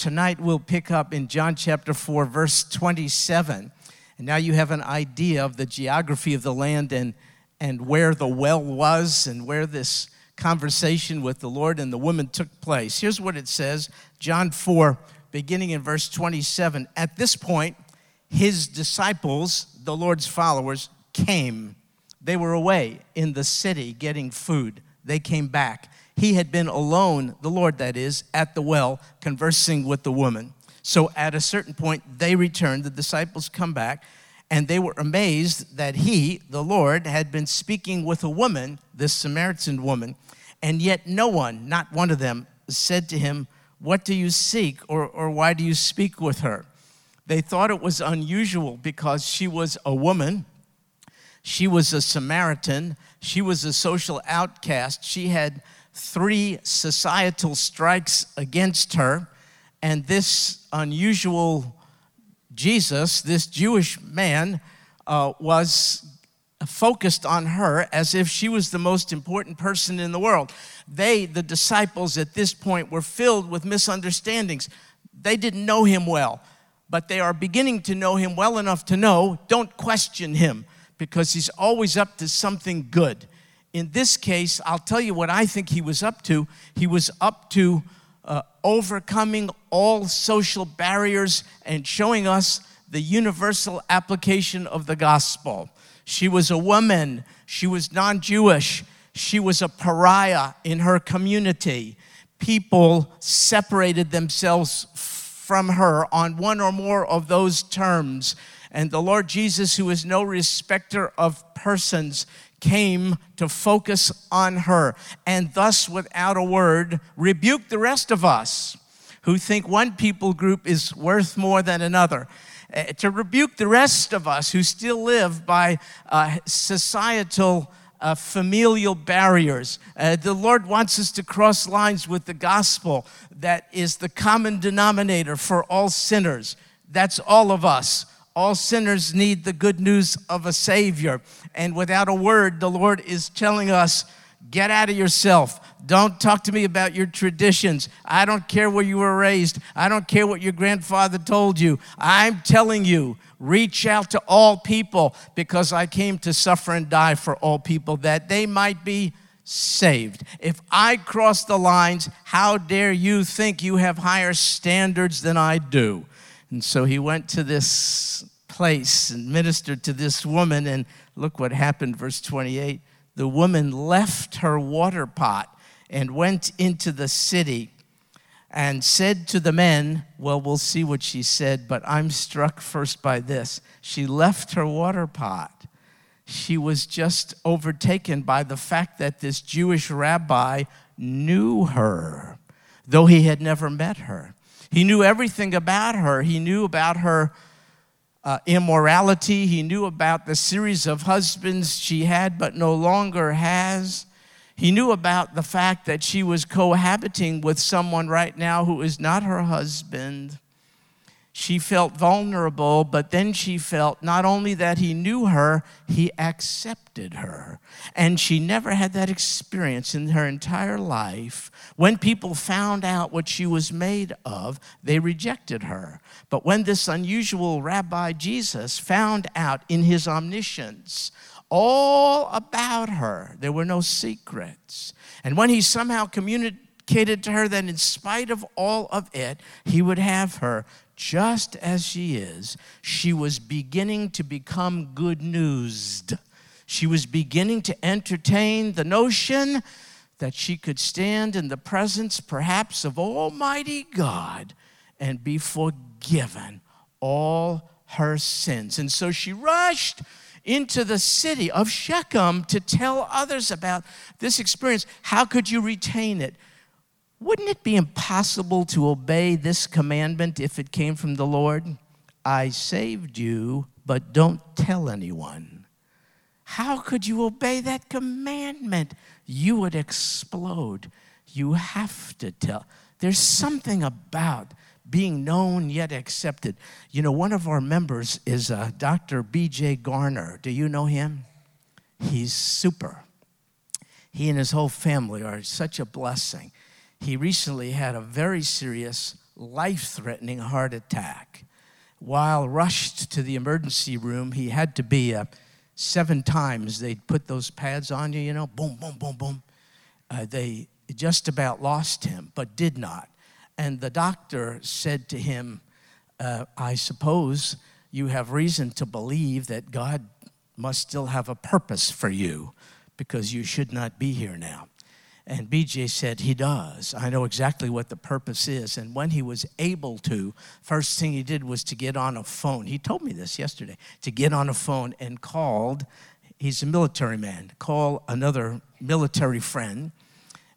tonight we'll pick up in John chapter 4, verse 27. And now you have an idea of the geography of the land and, and where the well was and where this conversation with the Lord and the woman took place. Here's what it says John 4, beginning in verse 27. At this point, his disciples, the Lord's followers, came. They were away in the city getting food. They came back. He had been alone, the Lord that is, at the well, conversing with the woman. So at a certain point, they returned. The disciples come back, and they were amazed that he, the Lord, had been speaking with a woman, this Samaritan woman, and yet no one, not one of them, said to him, What do you seek, or, or why do you speak with her? They thought it was unusual because she was a woman, she was a Samaritan, she was a social outcast, she had three societal strikes against her, and this unusual Jesus, this Jewish man, uh, was focused on her as if she was the most important person in the world. They, the disciples at this point, were filled with misunderstandings. They didn't know him well, but they are beginning to know him well enough to know don't question him because he's always up to something good. In this case, I'll tell you what I think he was up to. He was up to uh, overcoming all social barriers and showing us the universal application of the gospel. She was a woman, she was non Jewish, she was a pariah in her community. People separated themselves from her on one or more of those terms. And the Lord Jesus, who is no respecter of persons, came to focus on her and thus, without a word, rebuked the rest of us who think one people group is worth more than another. Uh, to rebuke the rest of us who still live by uh, societal uh, familial barriers. Uh, the Lord wants us to cross lines with the gospel that is the common denominator for all sinners. That's all of us. All sinners need the good news of a Savior. And without a word, the Lord is telling us get out of yourself. Don't talk to me about your traditions. I don't care where you were raised. I don't care what your grandfather told you. I'm telling you, reach out to all people because I came to suffer and die for all people that they might be saved. If I cross the lines, how dare you think you have higher standards than I do? And so he went to this place and ministered to this woman, and look what happened, verse 28. The woman left her water pot and went into the city and said to the men, Well, we'll see what she said, but I'm struck first by this. She left her water pot. She was just overtaken by the fact that this Jewish rabbi knew her, though he had never met her. He knew everything about her. He knew about her uh, immorality. He knew about the series of husbands she had but no longer has. He knew about the fact that she was cohabiting with someone right now who is not her husband. She felt vulnerable, but then she felt not only that he knew her, he accepted her. And she never had that experience in her entire life. When people found out what she was made of, they rejected her. But when this unusual Rabbi Jesus found out in his omniscience all about her. There were no secrets. And when he somehow communicated to her that in spite of all of it, he would have her just as she is, she was beginning to become good newsed. She was beginning to entertain the notion that she could stand in the presence, perhaps, of Almighty God and be forgiven all her sins. And so she rushed into the city of Shechem to tell others about this experience. How could you retain it? Wouldn't it be impossible to obey this commandment if it came from the Lord? I saved you, but don't tell anyone. How could you obey that commandment? You would explode. You have to tell. There's something about being known yet accepted. You know, one of our members is uh, Dr. B.J. Garner. Do you know him? He's super. He and his whole family are such a blessing. He recently had a very serious life threatening heart attack. While rushed to the emergency room, he had to be uh, seven times. They'd put those pads on you, you know, boom, boom, boom, boom. Uh, they just about lost him, but did not. And the doctor said to him, uh, I suppose you have reason to believe that God must still have a purpose for you because you should not be here now. And BJ said, He does. I know exactly what the purpose is. And when he was able to, first thing he did was to get on a phone. He told me this yesterday to get on a phone and called, he's a military man, call another military friend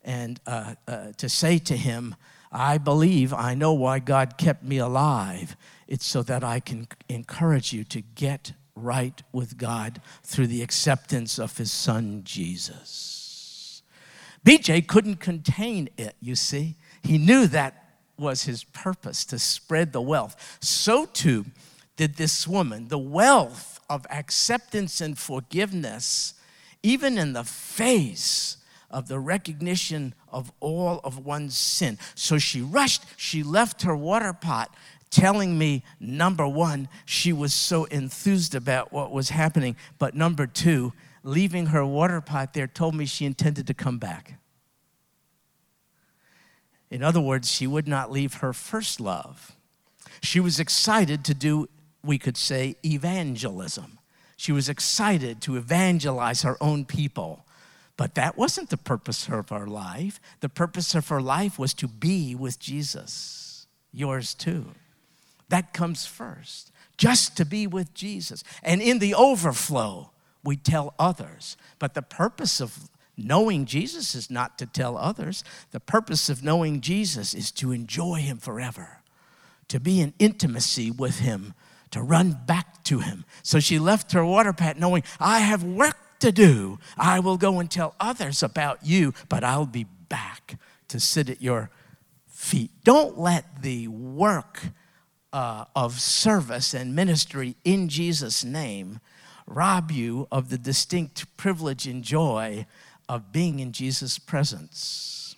and uh, uh, to say to him, I believe I know why God kept me alive. It's so that I can encourage you to get right with God through the acceptance of his son Jesus. BJ couldn't contain it, you see. He knew that was his purpose to spread the wealth. So too did this woman. The wealth of acceptance and forgiveness, even in the face of the recognition of all of one's sin. So she rushed, she left her water pot, telling me, number one, she was so enthused about what was happening, but number two, leaving her water pot there told me she intended to come back. In other words, she would not leave her first love. She was excited to do, we could say, evangelism. She was excited to evangelize her own people. But that wasn't the purpose of her life. The purpose of her life was to be with Jesus. Yours too. That comes first, just to be with Jesus. And in the overflow, we tell others. But the purpose of knowing Jesus is not to tell others. The purpose of knowing Jesus is to enjoy Him forever, to be in intimacy with Him, to run back to Him. So she left her water pat knowing, I have work to do. I will go and tell others about you, but I'll be back to sit at your feet. Don't let the work uh, of service and ministry in Jesus' name rob you of the distinct privilege and joy of being in Jesus' presence.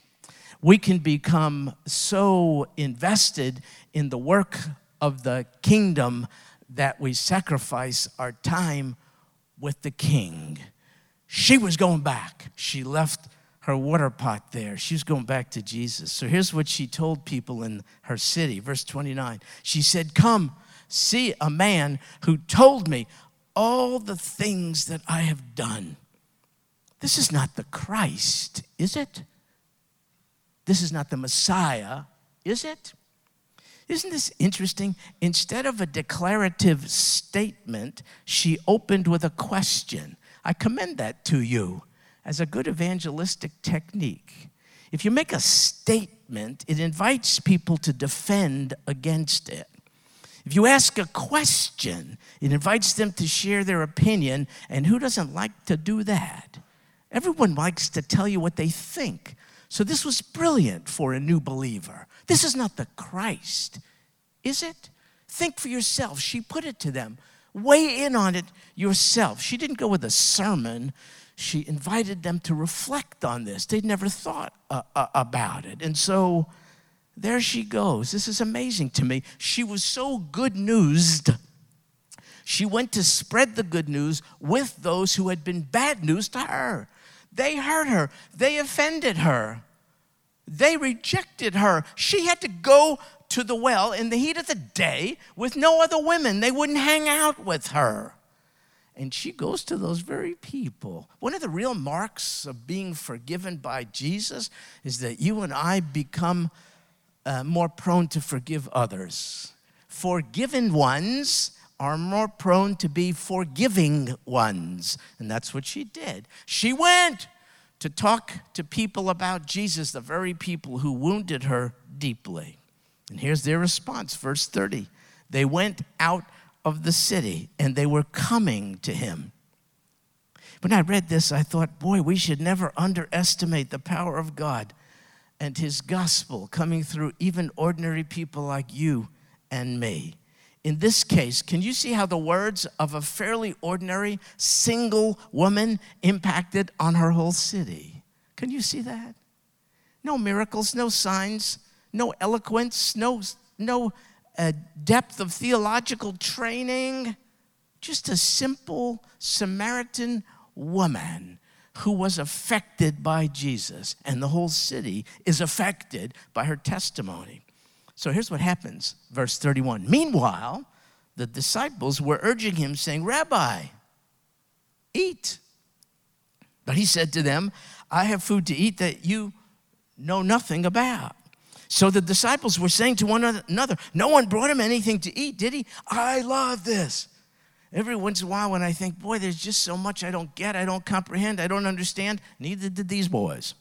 We can become so invested in the work of the kingdom that we sacrifice our time with the king she was going back. She left her water pot there. She was going back to Jesus. So here's what she told people in her city, verse 29. She said, Come, see a man who told me all the things that I have done. This is not the Christ, is it? This is not the Messiah, is it? Isn't this interesting? Instead of a declarative statement, she opened with a question. I commend that to you as a good evangelistic technique. If you make a statement, it invites people to defend against it. If you ask a question, it invites them to share their opinion, and who doesn't like to do that? Everyone likes to tell you what they think. So this was brilliant for a new believer. This is not the Christ, is it? Think for yourself. She put it to them. Weigh in on it yourself. She didn't go with a sermon. She invited them to reflect on this. They'd never thought uh, uh, about it. And so there she goes. This is amazing to me. She was so good newsed. She went to spread the good news with those who had been bad news to her. They hurt her, they offended her, they rejected her. She had to go to the well in the heat of the day with no other women. They wouldn't hang out with her. And she goes to those very people. One of the real marks of being forgiven by Jesus is that you and I become uh, more prone to forgive others. Forgiven ones are more prone to be forgiving ones. And that's what she did. She went to talk to people about Jesus, the very people who wounded her deeply. And here's their response, verse 30. They went out of the city and they were coming to him. When I read this, I thought, boy, we should never underestimate the power of God and his gospel coming through even ordinary people like you and me. In this case, can you see how the words of a fairly ordinary single woman impacted on her whole city? Can you see that? No miracles, no signs, no eloquence, no, no uh, depth of theological training. Just a simple Samaritan woman who was affected by Jesus, and the whole city is affected by her testimony. So here's what happens, verse 31. Meanwhile, the disciples were urging him, saying, Rabbi, eat. But he said to them, I have food to eat that you know nothing about. So the disciples were saying to one another, No one brought him anything to eat, did he? I love this. Every once in a while, when I think, Boy, there's just so much I don't get, I don't comprehend, I don't understand, neither did these boys.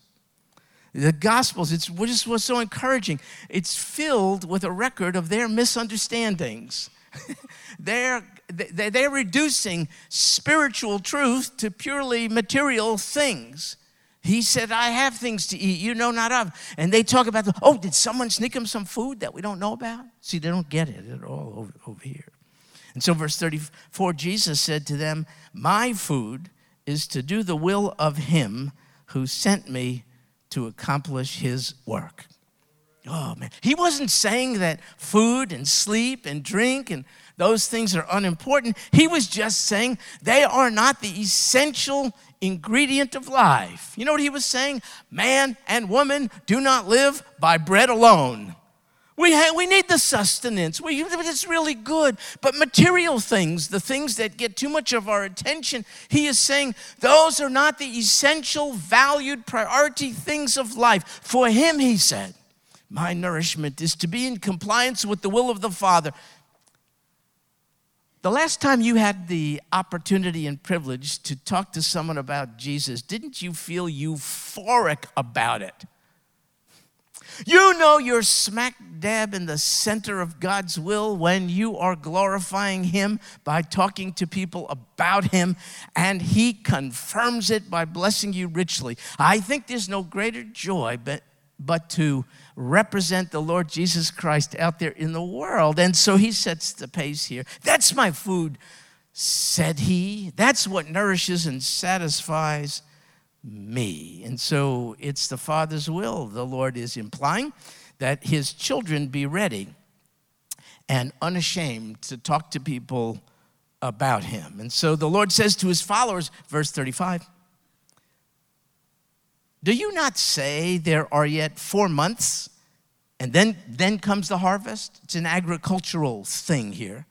The Gospels, it's just was so encouraging. It's filled with a record of their misunderstandings. they're, they're reducing spiritual truth to purely material things. He said, I have things to eat you know not of. And they talk about, the, oh, did someone sneak him some food that we don't know about? See, they don't get it at all over, over here. And so, verse 34, Jesus said to them, My food is to do the will of him who sent me to accomplish his work. Oh, man. He wasn't saying that food and sleep and drink and those things are unimportant. He was just saying they are not the essential ingredient of life. You know what he was saying? Man and woman do not live by bread alone. We, have, we need the sustenance. We, it's really good. But material things, the things that get too much of our attention, he is saying those are not the essential, valued, priority things of life. For him, he said, my nourishment is to be in compliance with the will of the Father. The last time you had the opportunity and privilege to talk to someone about Jesus, didn't you feel euphoric about it? You know you're smack dab in the center of God's will when you are glorifying Him by talking to people about Him, and He confirms it by blessing you richly. I think there's no greater joy but, but to represent the Lord Jesus Christ out there in the world. And so he sets the pace here. That's my food, said he. That's what nourishes and satisfies me. And so it's the Father's will, the Lord is implying, that his children be ready and unashamed to talk to people about him. And so the Lord says to his followers, verse 35, do you not say there are yet four months and then, then comes the harvest? It's an agricultural thing here.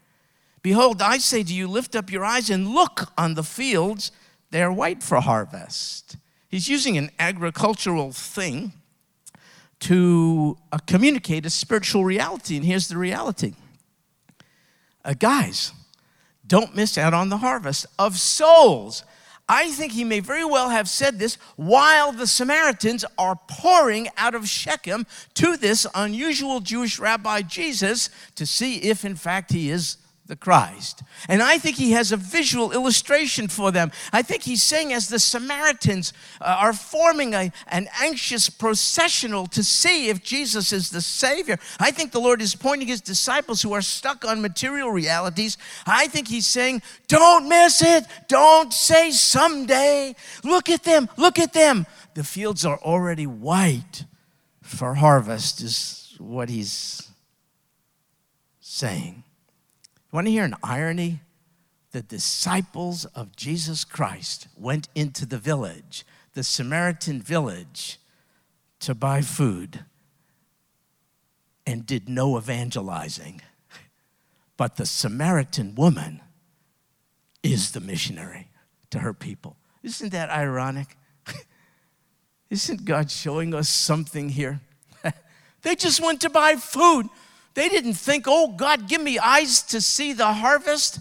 Behold, I say to you, lift up your eyes and look on the fields, they are white for harvest. He's using an agricultural thing to uh, communicate a spiritual reality. And here's the reality uh, guys, don't miss out on the harvest of souls. I think he may very well have said this while the Samaritans are pouring out of Shechem to this unusual Jewish rabbi Jesus to see if, in fact, he is the Christ. And I think he has a visual illustration for them. I think he's saying, as the Samaritans uh, are forming a, an anxious processional to see if Jesus is the Savior, I think the Lord is pointing his disciples who are stuck on material realities. I think he's saying, Don't miss it. Don't say someday. Look at them. Look at them. The fields are already white for harvest, is what he's saying. Want to hear an irony? The disciples of Jesus Christ went into the village, the Samaritan village, to buy food and did no evangelizing. But the Samaritan woman is the missionary to her people. Isn't that ironic? Isn't God showing us something here? they just went to buy food. They didn't think, oh, God, give me eyes to see the harvest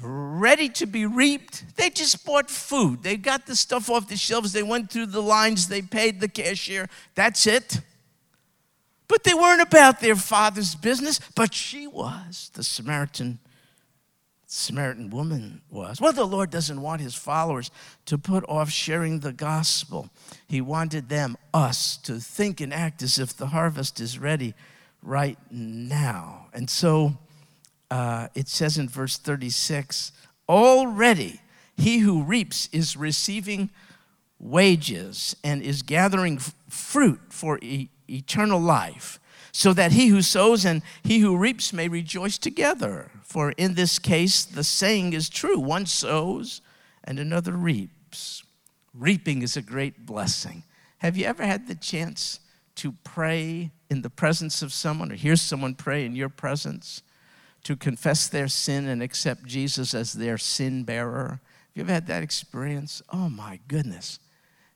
ready to be reaped. They just bought food. They got the stuff off the shelves. They went through the lines. They paid the cashier. That's it. But they weren't about their father's business, but she was. The Samaritan Samaritan woman was. Well, the Lord doesn't want his followers to put off sharing the gospel. He wanted them, us, to think and act as if the harvest is ready right now. And so uh, it says in verse 36 already he who reaps is receiving wages and is gathering f- fruit for e- eternal life, so that he who sows and he who reaps may rejoice together. For in this case, the saying is true one sows and another reaps. Reaping is a great blessing. Have you ever had the chance to pray in the presence of someone or hear someone pray in your presence? To confess their sin and accept Jesus as their sin bearer? Have you ever had that experience? Oh my goodness.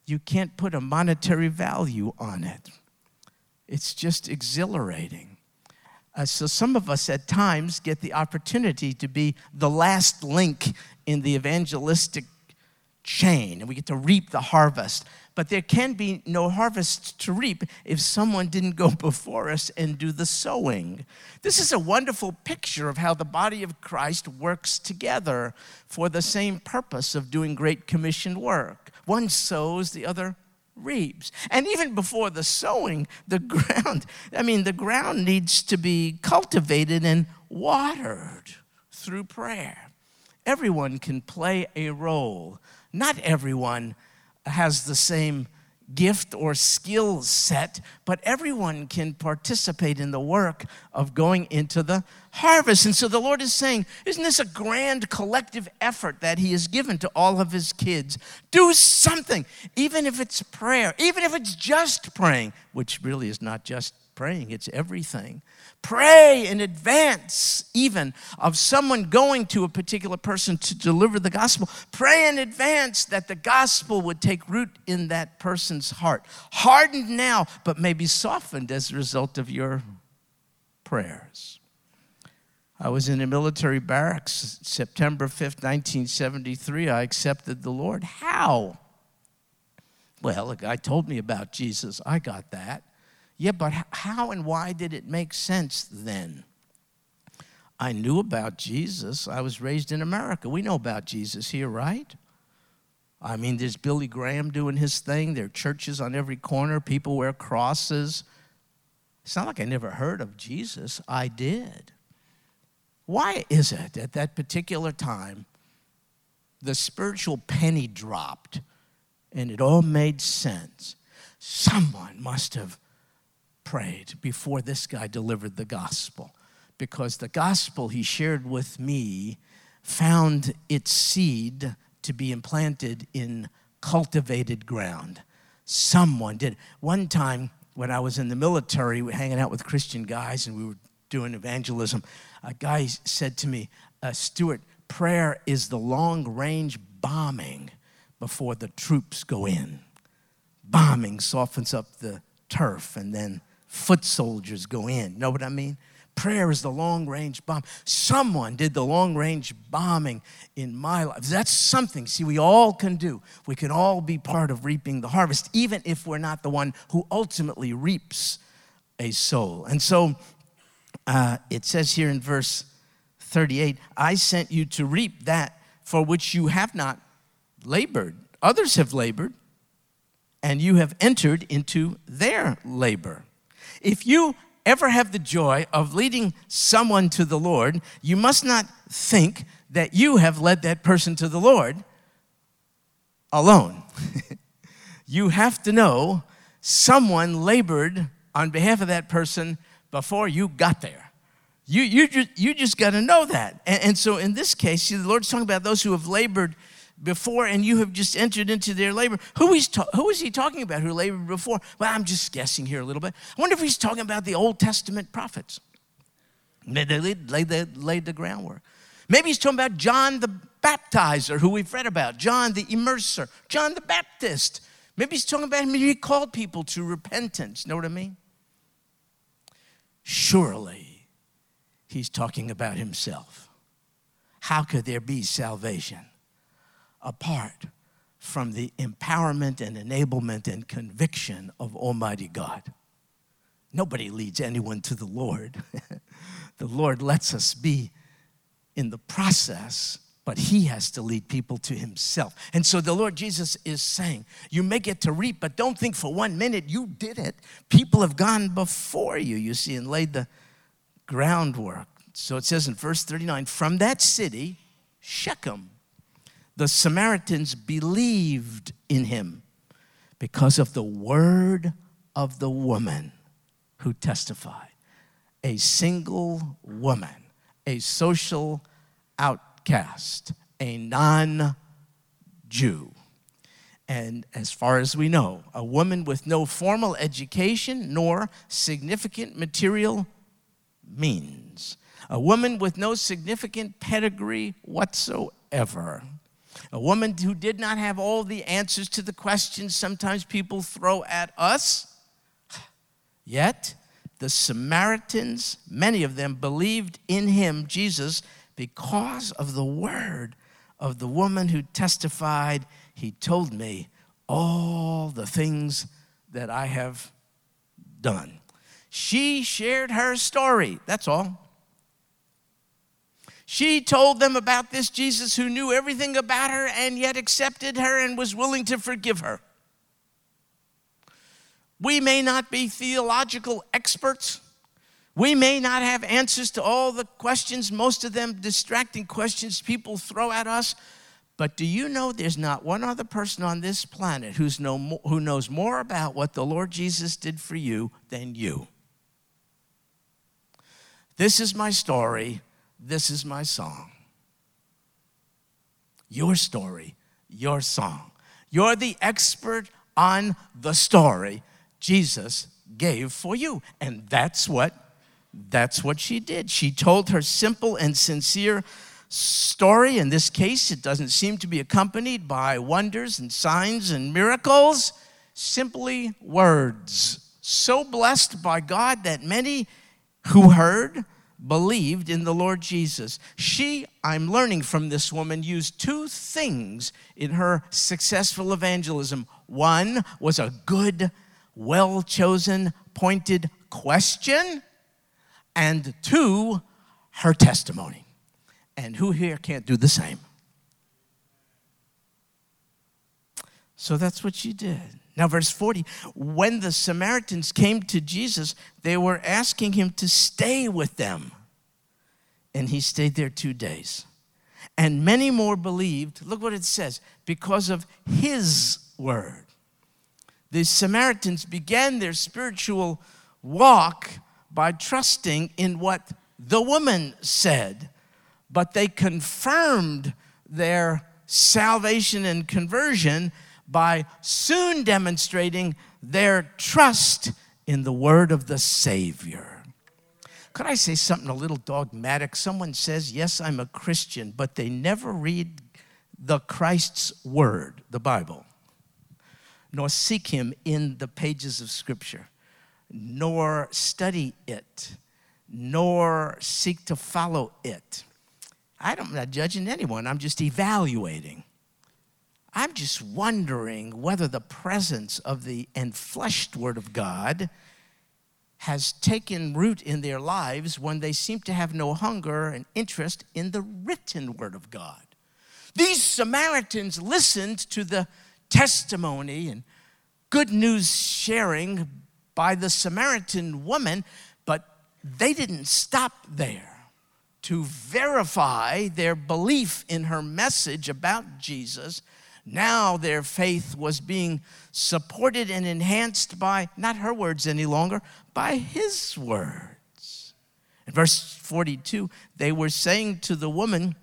You can't put a monetary value on it. It's just exhilarating. Uh, so, some of us at times get the opportunity to be the last link in the evangelistic chain, and we get to reap the harvest. But there can be no harvest to reap if someone didn't go before us and do the sowing. This is a wonderful picture of how the body of Christ works together for the same purpose of doing great commission work. One sows, the other reaps. And even before the sowing, the ground, I mean, the ground needs to be cultivated and watered through prayer. Everyone can play a role. Not everyone has the same gift or skill set, but everyone can participate in the work of going into the harvest. And so the Lord is saying, Isn't this a grand collective effort that He has given to all of His kids? Do something, even if it's prayer, even if it's just praying, which really is not just praying, it's everything. Pray in advance, even of someone going to a particular person to deliver the gospel. Pray in advance that the gospel would take root in that person's heart. Hardened now, but maybe softened as a result of your prayers. I was in a military barracks September 5th, 1973. I accepted the Lord. How? Well, a guy told me about Jesus. I got that. Yeah, but how and why did it make sense then? I knew about Jesus. I was raised in America. We know about Jesus here, right? I mean, there's Billy Graham doing his thing. There are churches on every corner. People wear crosses. It's not like I never heard of Jesus. I did. Why is it at that particular time the spiritual penny dropped and it all made sense? Someone must have prayed before this guy delivered the gospel because the gospel he shared with me found its seed to be implanted in cultivated ground. Someone did. One time when I was in the military, we were hanging out with Christian guys and we were doing evangelism, a guy said to me, uh, Stuart, prayer is the long range bombing before the troops go in. Bombing softens up the turf and then foot soldiers go in. Know what I mean? Prayer is the long range bomb. Someone did the long range bombing in my life. That's something, see, we all can do. We can all be part of reaping the harvest, even if we're not the one who ultimately reaps a soul. And so uh, it says here in verse 38 I sent you to reap that for which you have not labored. Others have labored, and you have entered into their labor. If you ever have the joy of leading someone to the Lord, you must not think that you have led that person to the Lord alone. you have to know someone labored on behalf of that person before you got there. You, you, just, you just got to know that. And, and so in this case, see, the Lord's talking about those who have labored before and you have just entered into their labor. Who is, ta- who is he talking about who labored before? Well, I'm just guessing here a little bit. I wonder if he's talking about the Old Testament prophets. maybe They laid, laid, the, laid the groundwork. Maybe he's talking about John the baptizer, who we've read about, John the immerser, John the Baptist. Maybe he's talking about him. He called people to repentance. Know what I mean? Surely he's talking about himself. How could there be salvation apart from the empowerment and enablement and conviction of Almighty God. Nobody leads anyone to the Lord. the Lord lets us be in the process, but He has to lead people to Himself. And so the Lord Jesus is saying, You may get to reap, but don't think for one minute you did it. People have gone before you, you see, and laid the groundwork. So it says in verse 39 From that city, Shechem, the Samaritans believed in him because of the word of the woman. who testified. A single woman, a social outcast, a non Jew. And as far as we know, a woman with no formal education nor significant material means. A woman with no significant pedigree whatsoever. A woman who did not have all the answers to the questions sometimes people throw at us. Yet, the Samaritans, many of them believed in him, Jesus, because of the word of the woman who testified, He told me all the things that I have done. She shared her story, that's all. She told them about this Jesus who knew everything about her and yet accepted her and was willing to forgive her. We may not be theological experts. We may not have answers to all the questions, most of them distracting questions people throw at us. But do you know there's not one other person on this planet who's know, who knows more about what the Lord Jesus did for you than you? This is my story. This is my song. Your story, your song. You're the expert on the story Jesus gave for you. And that's what that's what she did. She told her simple and sincere story. In this case, it doesn't seem to be accompanied by wonders and signs and miracles, simply words. So blessed by God that many who heard believed in the Lord Jesus. She, I'm learning from this woman, used two things in her successful evangelism. One was a good, well chosen, pointed question and two, her testimony. And who here can't do the same? So that's what she did. Now, verse 40 when the Samaritans came to Jesus, they were asking him to stay with them. And he stayed there two days. And many more believed, look what it says, because of his word. The Samaritans began their spiritual walk by trusting in what the woman said, but they confirmed their salvation and conversion by soon demonstrating their trust in the word of the Savior. Could I say something a little dogmatic? Someone says, Yes, I'm a Christian, but they never read the Christ's word, the Bible, nor seek him in the pages of Scripture nor study it, nor seek to follow it. I I'm not judging anyone, I'm just evaluating. I'm just wondering whether the presence of the enfleshed Word of God has taken root in their lives when they seem to have no hunger and interest in the written Word of God. These Samaritans listened to the testimony and good news sharing by the Samaritan woman, but they didn't stop there to verify their belief in her message about Jesus. Now their faith was being supported and enhanced by not her words any longer, by his words. In verse 42, they were saying to the woman,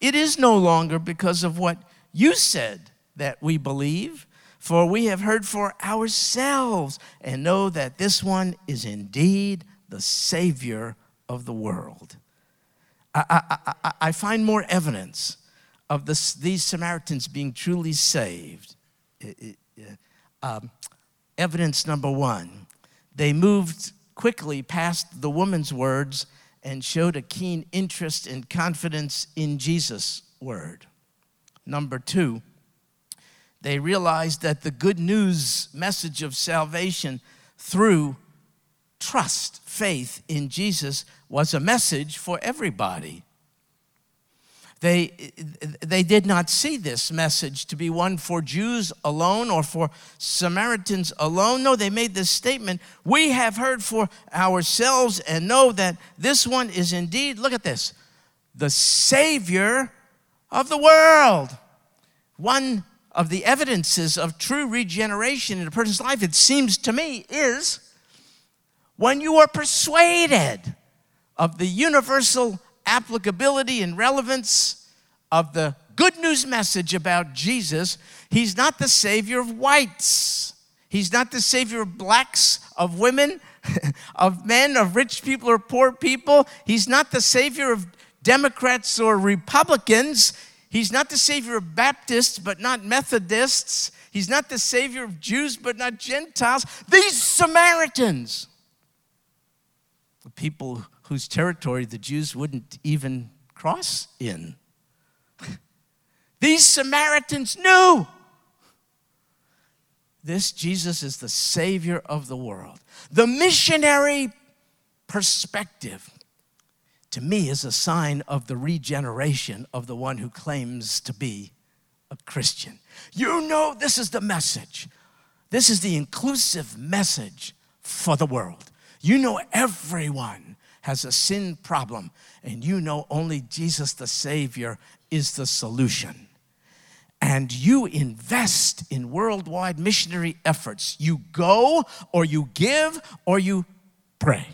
It is no longer because of what you said that we believe for we have heard for ourselves and know that this one is indeed the Savior of the world. I, I, I, I find more evidence of this, these Samaritans being truly saved. Um, evidence number one they moved quickly past the woman's words and showed a keen interest and confidence in Jesus' word. Number two, they realized that the good news message of salvation through trust, faith in Jesus was a message for everybody. They, they did not see this message to be one for Jews alone or for Samaritans alone. No, they made this statement We have heard for ourselves and know that this one is indeed, look at this, the Savior of the world. One of the evidences of true regeneration in a person's life, it seems to me, is when you are persuaded of the universal applicability and relevance of the good news message about Jesus, he's not the savior of whites. He's not the savior of blacks, of women, of men, of rich people or poor people. He's not the savior of Democrats or Republicans. He's not the savior of Baptists, but not Methodists. He's not the savior of Jews, but not Gentiles. These Samaritans, the people whose territory the Jews wouldn't even cross in. These Samaritans knew this Jesus is the Savior of the world. The missionary perspective, to me, is a sign of the regeneration of the one who claims to be a Christian. You know, this is the message. This is the inclusive message for the world. You know, everyone has a sin problem, and you know only Jesus the Savior is the solution. And you invest in worldwide missionary efforts. You go, or you give, or you pray.